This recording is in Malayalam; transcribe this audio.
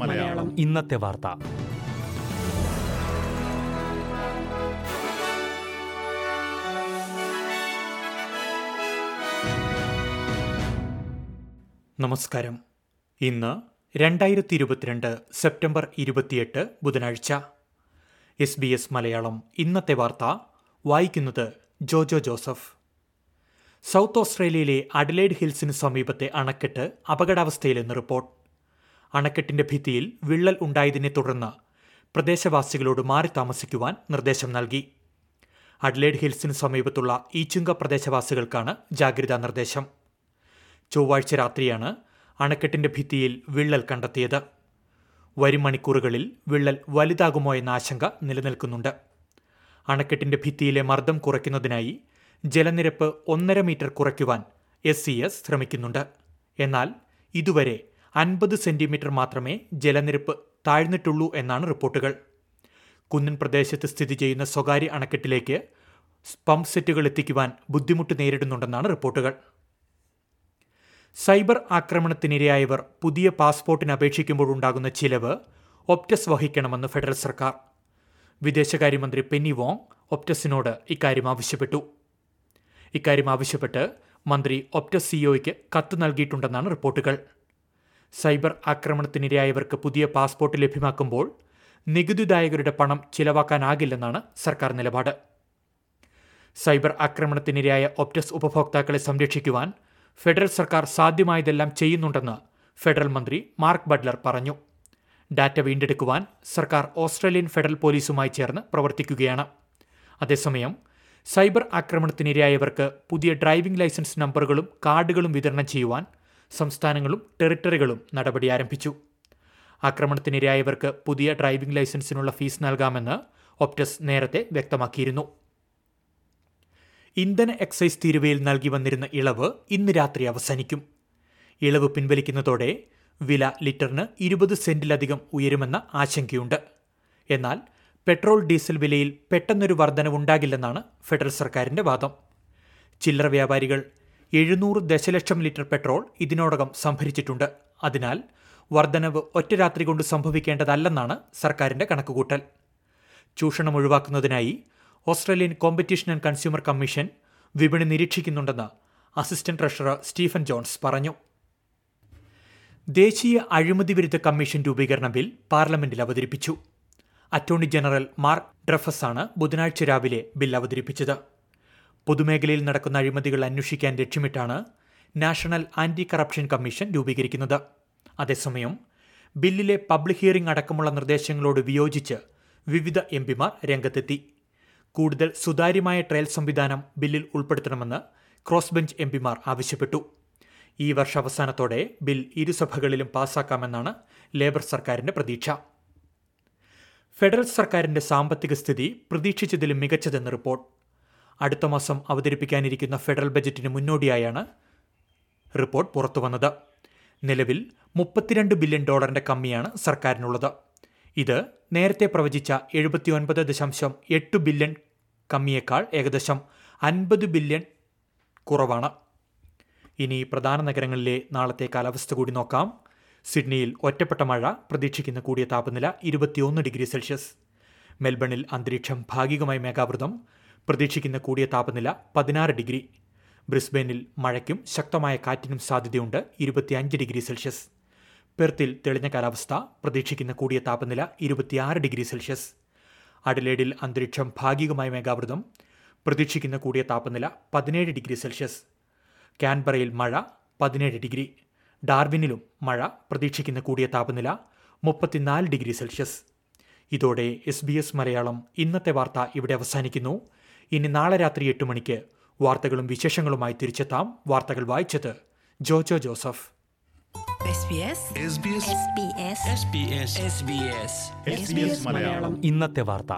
മലയാളം. ഇന്നത്തെ വാർത്ത. നമസ്കാരം. ഇന്ന് രണ്ടായിരത്തി ഇരുപത്തിരണ്ട് സെപ്റ്റംബർ ഇരുപത്തിയെട്ട് ബുധനാഴ്ച. S B S Malayalam. ഇന്നത്തെ വാർത്ത വായിക്കുന്നത് ജോജോ ജോസഫ്. സൗത്ത് ഓസ്ട്രേലിയയിലെ അഡലേഡ് ഹിൽസിന് സമീപത്തെ അണക്കെട്ട് അപകടാവസ്ഥയിലെന്ന് റിപ്പോർട്ട്. അണക്കെട്ടിന്റെ ഭിത്തിയിൽ വിള്ളൽ ഉണ്ടായതിനെ തുടർന്ന് പ്രദേശവാസികളോട് മാറി താമസിക്കുവാൻ നിർദ്ദേശം നൽകി. അഡ്ലേഡ് ഹിൽസിന് സമീപത്തുള്ള ഈച്ചുങ്ക പ്രദേശവാസികൾക്കാണ് ജാഗ്രതാ നിർദ്ദേശം. ചൊവ്വാഴ്ച രാത്രിയാണ് അണക്കെട്ടിന്റെ ഭിത്തിയിൽ വിള്ളൽ കണ്ടെത്തിയത്. വരും മണിക്കൂറുകളിൽ വിള്ളൽ വലുതാകുമോ എന്ന ആശങ്ക നിലനിൽക്കുന്നുണ്ട്. അണക്കെട്ടിന്റെ ഭിത്തിയിലെ മർദ്ദം കുറയ്ക്കുന്നതിനായി ജലനിരപ്പ് ഒന്നര മീറ്റർ കുറയ്ക്കുവാൻ എസ് സി എസ് ശ്രമിക്കുന്നുണ്ട്. എന്നാൽ ഇതുവരെ അൻപത് സെന്റിമീറ്റർ മാത്രമേ ജലനിരപ്പ് താഴ്ന്നിട്ടുള്ളൂ എന്നാണ് റിപ്പോർട്ടുകൾ. കുന്നിൻ പ്രദേശത്ത് സ്ഥിതി ചെയ്യുന്ന സ്വകാര്യ അണക്കെട്ടിലേക്ക് പമ്പ് സെറ്റുകൾ എത്തിക്കുവാൻ ബുദ്ധിമുട്ട് നേരിടുന്നുണ്ടെന്നാണ് റിപ്പോർട്ടുകൾ. സൈബർ ആക്രമണത്തിനിരയായവർ പുതിയ പാസ്പോർട്ടിന് അപേക്ഷിക്കുമ്പോൾ ഉണ്ടാകുന്ന ചിലവ് ഒപ്റ്റസ് വഹിക്കണമെന്ന് ഫെഡറൽ സർക്കാർ. വിദേശകാര്യമന്ത്രി പെന്നി വോങ് ഒപ്റ്റസിനോട് ഇക്കാര്യം ആവശ്യപ്പെട്ടു. ഇക്കാര്യം ആവശ്യപ്പെട്ട് മന്ത്രി ഒപ്റ്റസ് സിഒയ്ക്ക് കത്ത് നൽകിയിട്ടുണ്ടെന്നാണ് റിപ്പോർട്ടുകൾ. സൈബർ ആക്രമണത്തിനിരയായവർക്ക് പുതിയ പാസ്പോർട്ട് ലഭ്യമാക്കുമ്പോൾ നികുതിദായകരുടെ പണം ചിലവാക്കാനാകില്ലെന്നാണ് സർക്കാർ നിലപാട്. സൈബർ ആക്രമണത്തിനിരയായ ഒപ്റ്റസ് ഉപഭോക്താക്കളെ സംരക്ഷിക്കുവാൻ ഫെഡറൽ സർക്കാർ സാധ്യമായതെല്ലാം ചെയ്യുന്നുണ്ടെന്ന് ഫെഡറൽ മന്ത്രി മാർക്ക് ബഡ്ലർ പറഞ്ഞു. ഡാറ്റ വീണ്ടെടുക്കുവാൻ സർക്കാർ ഓസ്ട്രേലിയൻ ഫെഡറൽ പോലീസുമായി ചേർന്ന് പ്രവർത്തിക്കുകയാണ്. അതേസമയം സൈബർ ആക്രമണത്തിനിരയായവർക്ക് പുതിയ ഡ്രൈവിംഗ് ലൈസൻസ് നമ്പറുകളും കാർഡുകളും വിതരണം ചെയ്യുവാൻ സംസ്ഥാനങ്ങളും ടെറിട്ടറികളും നടപടി ആരംഭിച്ചു. ആക്രമണത്തിനിരയായവർക്ക് പുതിയ ഡ്രൈവിംഗ് ലൈസൻസിനുള്ള ഫീസ് നൽകാമെന്ന് ഒപ്റ്റസ് നേരത്തെ വ്യക്തമാക്കിയിരുന്നു. ഇന്ധന എക്സൈസ് തീരുവയിൽ നൽകി വന്നിരുന്ന ഇളവ് ഇന്ന് രാത്രി അവസാനിക്കും. ഇളവ് പിൻവലിക്കുന്നതോടെ വില ലിറ്ററിന് ഇരുപത് സെന്റിലധികം ഉയരുമെന്ന ആശങ്കയുണ്ട്. എന്നാൽ പെട്രോൾ ഡീസൽ വിലയിൽ പെട്ടെന്നൊരു വർധനവുണ്ടാകില്ലെന്നാണ് ഫെഡറൽ സർക്കാരിന്റെ വാദം. ചില്ലറ വ്യാപാരികൾ എഴുന്നൂറ് ദശലക്ഷം ലിറ്റർ പെട്രോൾ ഇതിനോടകം സംഭരിച്ചിട്ടുണ്ട്. അതിനാൽ വർധനവ് ഒറ്റ രാത്രി കൊണ്ട് സംഭവിക്കേണ്ടതല്ലെന്നാണ് സർക്കാരിന്റെ കണക്കുകൂട്ടൽ. ചൂഷണം ഒഴിവാക്കുന്നതിനായി Australian competition and consumer commission വിപണി നിരീക്ഷിക്കുന്നുണ്ടെന്ന് അസിസ്റ്റന്റ് ട്രഷറർ സ്റ്റീഫൻ ജോൺസ് പറഞ്ഞു. ദേശീയ അഴിമതി വിരുദ്ധ കമ്മീഷൻ രൂപീകരണ ബിൽ പാർലമെന്റിൽ അവതരിപ്പിച്ചു. അറ്റോർണി ജനറൽ മാർക്ക് ഡ്രഫസ് ആണ് ബുധനാഴ്ച രാവിലെ ബിൽ അവതരിപ്പിച്ചത്. പൊതുമേഖലയിൽ നടക്കുന്ന അഴിമതികൾ അന്വേഷിക്കാൻ ലക്ഷ്യമിട്ടാണ് നാഷണൽ ആന്റി കറപ്ഷൻ കമ്മീഷൻ രൂപീകരിക്കുന്നത്. അതേസമയം ബില്ലിലെ പബ്ലിക് ഹിയറിംഗ് അടക്കമുള്ള നിർദ്ദേശങ്ങളോട് വിയോജിച്ച് വിവിധ എം പിമാർ രംഗത്തെത്തി. കൂടുതൽ സുതാര്യമായ ട്രയൽ സംവിധാനം ബില്ലിൽ ഉൾപ്പെടുത്തണമെന്ന് ക്രോസ് ബെഞ്ച് എം പിമാർ ആവശ്യപ്പെട്ടു. ഈ വർഷാവസാനത്തോടെ ബിൽ ഇരുസഭകളിലും പാസാക്കാമെന്നാണ് ലേബർ സർക്കാരിന്റെ പ്രതീക്ഷ. ഫെഡറൽ സർക്കാരിന്റെ സാമ്പത്തിക സ്ഥിതി പ്രതീക്ഷിച്ചതിലും മികച്ചതെന്ന് റിപ്പോർട്ട്. അടുത്ത മാസം അവതരിപ്പിക്കാനിരിക്കുന്ന ഫെഡറൽ ബജറ്റിന് മുന്നോടിയായാണ് റിപ്പോർട്ട് പുറത്തുവന്നത്. നിലവിൽ മുപ്പത്തിരണ്ട് ബില്യൺ ഡോളറിന്റെ കമ്മിയാണ് സർക്കാരിനുള്ളത്. ഇത് നേരത്തെ പ്രവചിച്ച എഴുപത്തിയൊൻപത് ദശാംശം എട്ട് ബില്യൺ കമ്മിയേക്കാൾ ഏകദേശം അൻപത് ബില്യൺ കുറവാണ്. ഇനി പ്രധാന നഗരങ്ങളിലെ നാളത്തെ കാലാവസ്ഥ കൂടി നോക്കാം. സിഡ്നിയിൽ ഒറ്റപ്പെട്ട മഴ പ്രതീക്ഷിക്കുന്ന കൂടിയ താപനില ഇരുപത്തിയൊന്ന് ഡിഗ്രി സെൽഷ്യസ്. മെൽബണിൽ അന്തരീക്ഷം ഭാഗികമായി മേഘാവൃതം പ്രതീക്ഷിക്കുന്ന കൂടിയ താപനില പതിനാറ് ഡിഗ്രി. ബ്രിസ്ബെയിനിൽ മഴയ്ക്കും ശക്തമായ കാറ്റിനും സാധ്യതയുണ്ട് ഇരുപത്തിയഞ്ച് ഡിഗ്രി സെൽഷ്യസ്. പെർത്തിൽ തെളിഞ്ഞ കാലാവസ്ഥ പ്രതീക്ഷിക്കുന്ന കൂടിയ താപനില ഇരുപത്തിയാറ് ഡിഗ്രി സെൽഷ്യസ്. അഡലേഡിൽ അന്തരീക്ഷം ഭാഗികമായി മേഘാവൃതം പ്രതീക്ഷിക്കുന്ന കൂടിയ താപനില പതിനേഴ് ഡിഗ്രി സെൽഷ്യസ്. കാൻബറയിൽ മഴ പതിനേഴ് ഡിഗ്രി. ഡാർവിനിലും മഴ പ്രതീക്ഷിക്കുന്ന കൂടിയ താപനില മുപ്പത്തിനാല് ഡിഗ്രി സെൽഷ്യസ്. ഇതോടെ എസ് ബി എസ് മലയാളം ഇന്നത്തെ വാർത്ത ഇവിടെ അവസാനിക്കുന്നു. ഇനി നാളെ രാത്രി എട്ട് മണിക്ക് വാർത്തകളും വിശേഷങ്ങളുമായി തിരിച്ചെത്താം വാർത്തകൾ വായിച്ചത് ജോജോ ജോസഫ്. SBS ഇന്നത്തെ വാർത്ത.